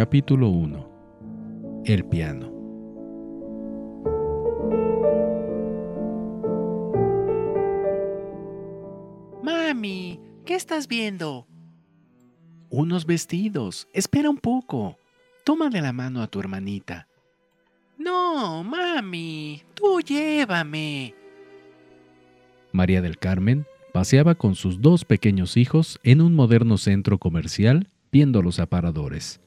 Capítulo 1 El piano Mami, ¿qué estás viendo? Unos vestidos. Espera un poco. Toma de la mano a tu hermanita. No, mami, tú llévame. María del Carmen paseaba con sus dos pequeños hijos en un moderno centro comercial viendo los aparadores.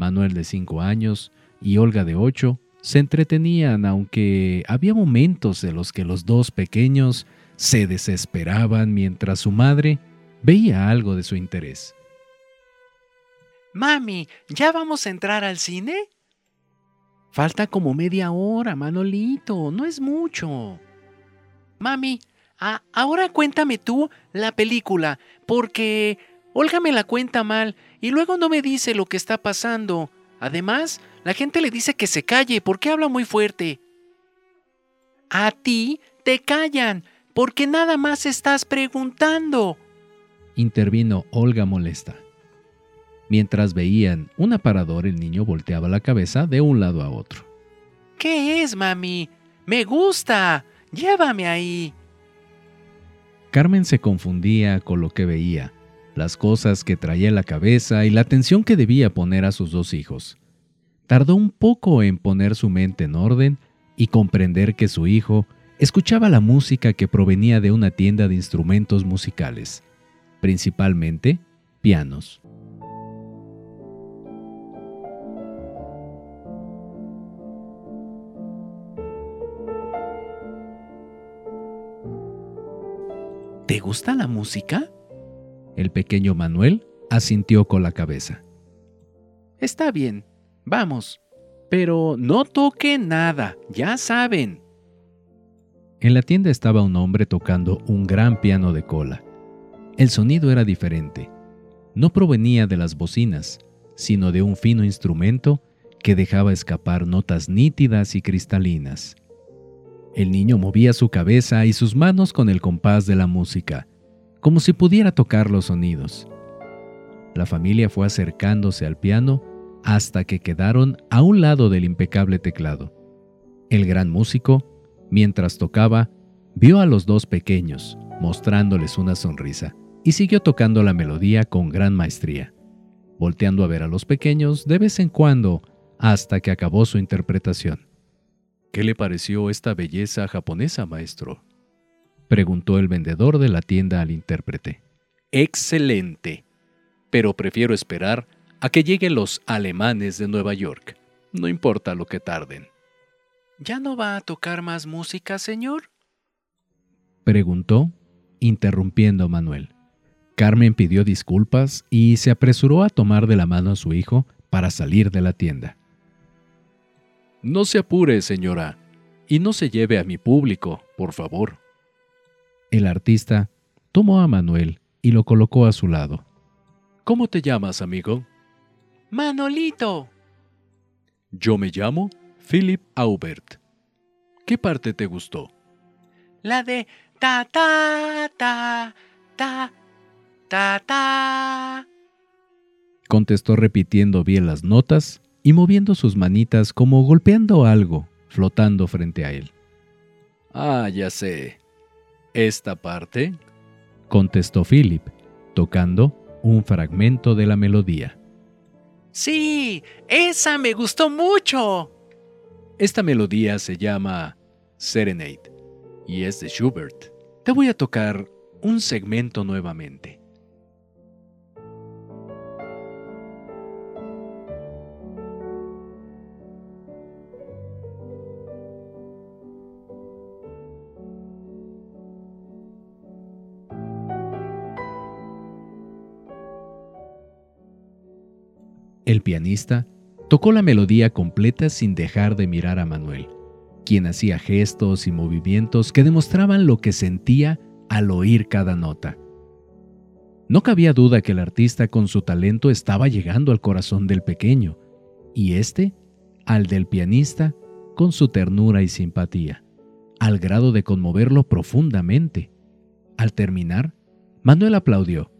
Manuel de cinco años y Olga de ocho se entretenían, aunque había momentos en los que los dos pequeños se desesperaban mientras su madre veía algo de su interés. Mami, ¿ya vamos a entrar al cine? Falta como media hora, Manolito, no es mucho. Mami, ahora cuéntame tú la película, porque Olga me la cuenta mal y luego no me dice lo que está pasando. Además, la gente le dice que se calle porque habla muy fuerte. A ti te callan porque nada más estás preguntando. Intervino Olga molesta. Mientras veían un aparador, el niño volteaba la cabeza de un lado a otro. ¿Qué es, mami? Me gusta. Llévame ahí. Carmen se confundía con lo que veía las cosas que traía en la cabeza y la atención que debía poner a sus dos hijos. Tardó un poco en poner su mente en orden y comprender que su hijo escuchaba la música que provenía de una tienda de instrumentos musicales, principalmente pianos. ¿Te gusta la música? El pequeño Manuel asintió con la cabeza. Está bien, vamos, pero no toque nada, ya saben. En la tienda estaba un hombre tocando un gran piano de cola. El sonido era diferente. No provenía de las bocinas, sino de un fino instrumento que dejaba escapar notas nítidas y cristalinas. El niño movía su cabeza y sus manos con el compás de la música, como si pudiera tocar los sonidos. La familia fue acercándose al piano hasta que quedaron a un lado del impecable teclado. El gran músico, mientras tocaba, vio a los dos pequeños, mostrándoles una sonrisa, y siguió tocando la melodía con gran maestría, volteando a ver a los pequeños de vez en cuando hasta que acabó su interpretación. ¿Qué le pareció esta belleza japonesa, maestro? Preguntó el vendedor de la tienda al intérprete. Excelente. Pero prefiero esperar a que lleguen los alemanes de Nueva York. No importa lo que tarden. ¿Ya no va a tocar más música, señor? preguntó, interrumpiendo a Manuel. Carmen pidió disculpas y se apresuró a tomar de la mano a su hijo para salir de la tienda. No se apure, señora, y no se lleve a mi público, por favor. El artista tomó a Manuel y lo colocó a su lado. ¿Cómo te llamas, amigo? Manolito. Yo me llamo Philip Aubert. ¿Qué parte te gustó? La de ta ta ta ta ta ta. Contestó repitiendo bien las notas y moviendo sus manitas como golpeando algo flotando frente a él. Ah, ya sé. ¿Esta parte? contestó Philip, tocando un fragmento de la melodía. Sí, esa me gustó mucho. Esta melodía se llama Serenade y es de Schubert. Te voy a tocar un segmento nuevamente. Pianista tocó la melodía completa sin dejar de mirar a Manuel, quien hacía gestos y movimientos que demostraban lo que sentía al oír cada nota. No cabía duda que el artista con su talento estaba llegando al corazón del pequeño, y éste al del pianista con su ternura y simpatía, al grado de conmoverlo profundamente. Al terminar, Manuel aplaudió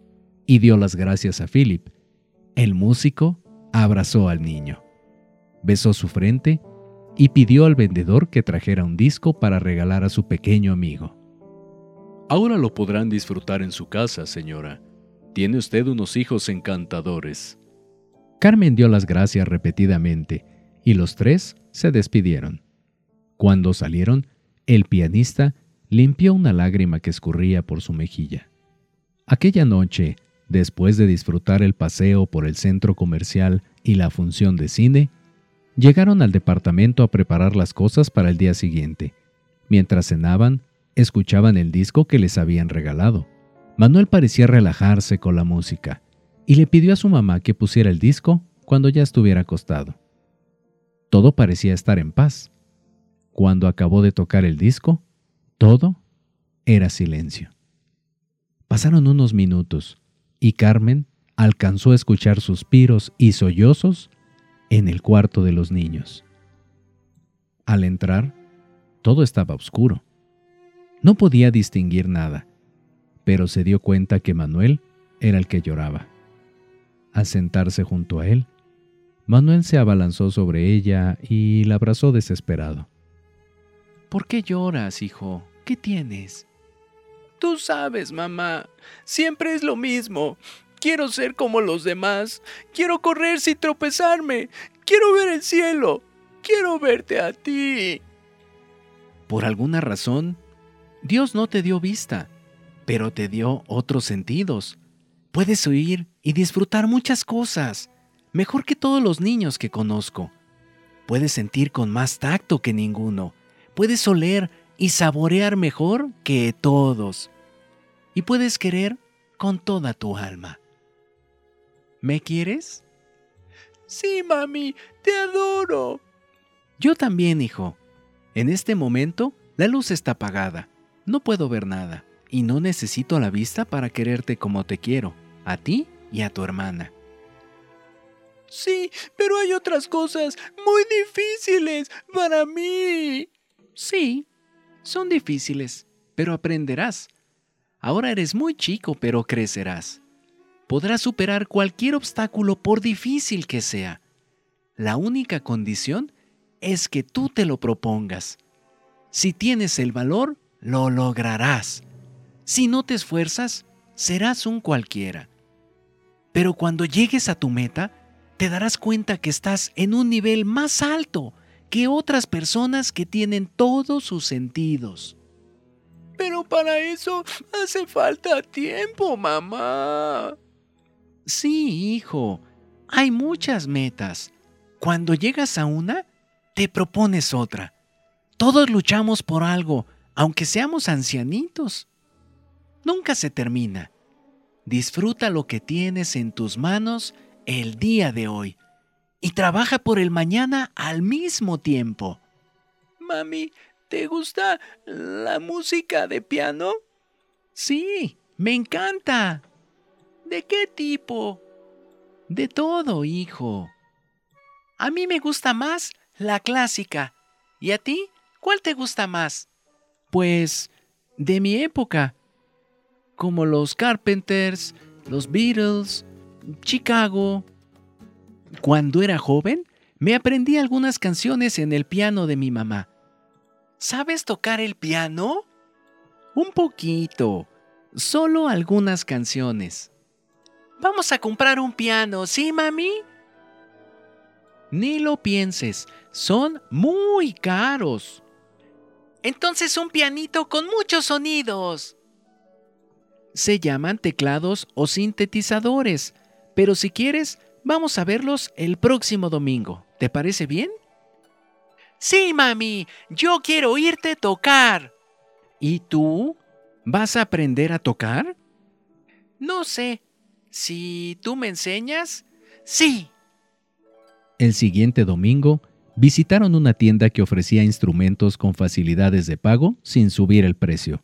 y dio las gracias a Philip. El músico abrazó al niño, besó su frente y pidió al vendedor que trajera un disco para regalar a su pequeño amigo. Ahora lo podrán disfrutar en su casa, señora. Tiene usted unos hijos encantadores. Carmen dio las gracias repetidamente y los tres se despidieron. Cuando salieron, el pianista limpió una lágrima que escurría por su mejilla. Aquella noche, después de disfrutar el paseo por el centro comercial y la función de cine, llegaron al departamento a preparar las cosas para el día siguiente. Mientras cenaban, escuchaban el disco que les habían regalado. Manuel parecía relajarse con la música y le pidió a su mamá que pusiera el disco cuando ya estuviera acostado. Todo parecía estar en paz. Cuando acabó de tocar el disco, todo era silencio. Pasaron unos minutos y Carmen alcanzó a escuchar suspiros y sollozos en el cuarto de los niños. Al entrar, todo estaba oscuro. No podía distinguir nada, pero se dio cuenta que Manuel era el que lloraba. Al sentarse junto a él, Manuel se abalanzó sobre ella y la abrazó desesperado. ¿Por qué lloras, hijo? ¿Qué tienes? Tú sabes, mamá, siempre es lo mismo. Quiero ser como los demás. Quiero correr sin tropezarme. Quiero ver el cielo. Quiero verte a ti. Por alguna razón, Dios no te dio vista, pero te dio otros sentidos. Puedes oír y disfrutar muchas cosas, mejor que todos los niños que conozco. Puedes sentir con más tacto que ninguno. Puedes oler y saborear mejor que todos. Y puedes querer con toda tu alma. ¿Me quieres? Sí, mami, te adoro. Yo también, hijo. En este momento, la luz está apagada no puedo ver nada y no necesito la vista para quererte como te quiero, a ti y a tu hermana. Sí, pero hay otras cosas muy difíciles para mí. Sí, son difíciles, pero aprenderás. Ahora eres muy chico, pero crecerás. Podrás superar cualquier obstáculo por difícil que sea. La única condición es que tú te lo propongas. Si tienes el valor, lo lograrás. Si no te esfuerzas, serás un cualquiera. Pero cuando llegues a tu meta, te darás cuenta que estás en un nivel más alto que otras personas que tienen todos sus sentidos. Pero para eso hace falta tiempo, mamá. Sí, hijo, hay muchas metas. Cuando llegas a una, te propones otra. Todos luchamos por algo, aunque seamos ancianitos. Nunca se termina. Disfruta lo que tienes en tus manos el día de hoy y trabaja por el mañana al mismo tiempo. Mami, ¿te gusta la música de piano? Sí, me encanta. ¿De qué tipo? De todo, hijo. A mí me gusta más la clásica. ¿Y a ti? ¿Cuál te gusta más? Pues de mi época, como los Carpenters, los Beatles, Chicago. Cuando era joven, me aprendí algunas canciones en el piano de mi mamá. ¿Sabes tocar el piano? Un poquito, solo algunas canciones. Vamos a comprar un piano, ¿sí, mami? Ni lo pienses, son muy caros. Entonces un pianito con muchos sonidos. Se llaman teclados o sintetizadores, pero si quieres, vamos a verlos el próximo domingo. ¿Te parece bien? Sí, mami, yo quiero oírte tocar. ¿Y tú? ¿Vas a aprender a tocar? No sé. Si tú me enseñas, sí. El siguiente domingo, visitaron una tienda que ofrecía instrumentos con facilidades de pago sin subir el precio.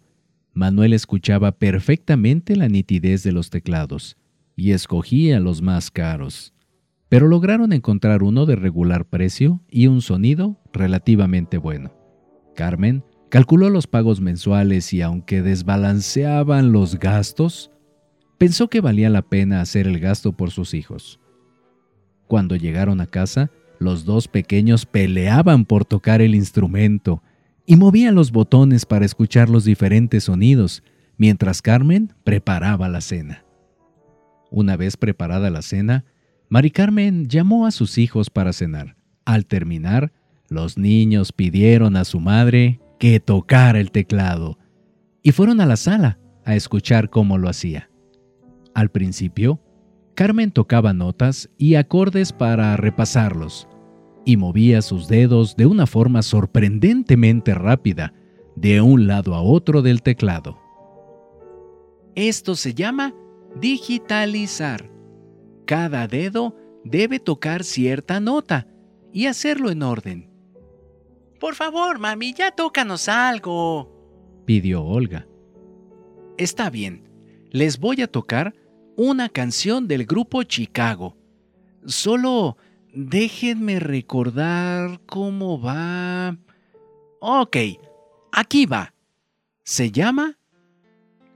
Manuel escuchaba perfectamente la nitidez de los teclados y escogía los más caros. Pero lograron encontrar uno de regular precio y un sonido relativamente bueno. Carmen calculó los pagos mensuales y aunque desbalanceaban los gastos, pensó que valía la pena hacer el gasto por sus hijos. Cuando llegaron a casa, los dos pequeños peleaban por tocar el instrumento y movían los botones para escuchar los diferentes sonidos, mientras Carmen preparaba la cena. Una vez preparada la cena, Mari Carmen llamó a sus hijos para cenar. Al terminar, los niños pidieron a su madre que tocara el teclado y fueron a la sala a escuchar cómo lo hacía. Al principio, Carmen tocaba notas y acordes para repasarlos y movía sus dedos de una forma sorprendentemente rápida de un lado a otro del teclado. Esto se llama digitalizar. Cada dedo debe tocar cierta nota y hacerlo en orden. Por favor, mami, ya tócanos algo, pidió Olga. Está bien, les voy a tocar una canción del grupo Chicago. Solo déjenme recordar cómo va. Ok, aquí va. Se llama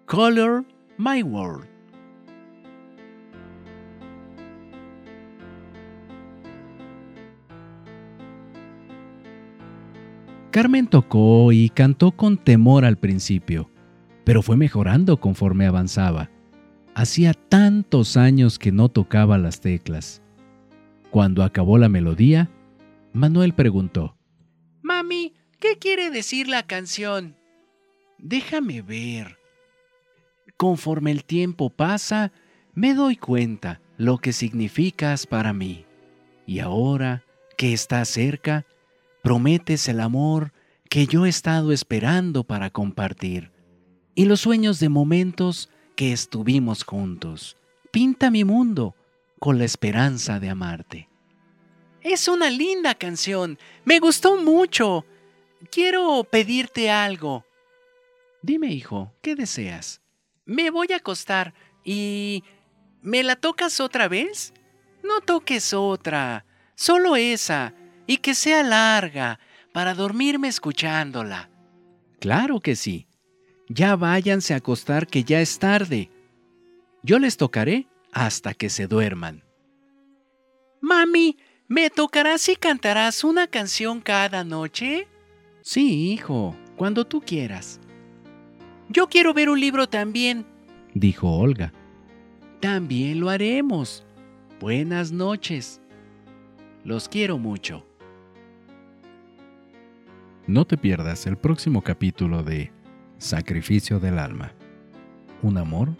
Color My World. Carmen tocó y cantó con temor al principio, pero fue mejorando conforme avanzaba. Hacía tantos años que no tocaba las teclas. Cuando acabó la melodía, Manuel preguntó, Mami, ¿qué quiere decir la canción? Déjame ver. Conforme el tiempo pasa, me doy cuenta lo que significas para mí. Y ahora que estás cerca, prometes el amor que yo he estado esperando para compartir y los sueños de momentos que estuvimos juntos. Pinta mi mundo con la esperanza de amarte. Es una linda canción. Me gustó mucho. Quiero pedirte algo. Dime, hijo, ¿qué deseas? Me voy a acostar y... ¿Me la tocas otra vez? No toques otra, solo esa y que sea larga para dormirme escuchándola. Claro que sí. Ya váyanse a acostar que ya es tarde. Yo les tocaré hasta que se duerman. Mami, ¿me tocarás y cantarás una canción cada noche? Sí, hijo, cuando tú quieras. Yo quiero ver un libro también, dijo Olga. También lo haremos. Buenas noches. Los quiero mucho. No te pierdas el próximo capítulo de Sacrificio del Alma. Un amor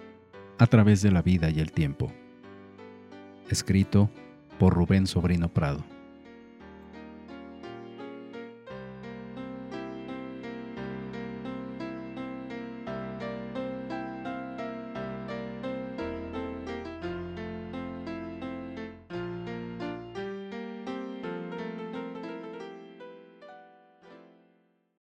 a través de la vida y el tiempo. Escrito por Rubén Sobrino Prado.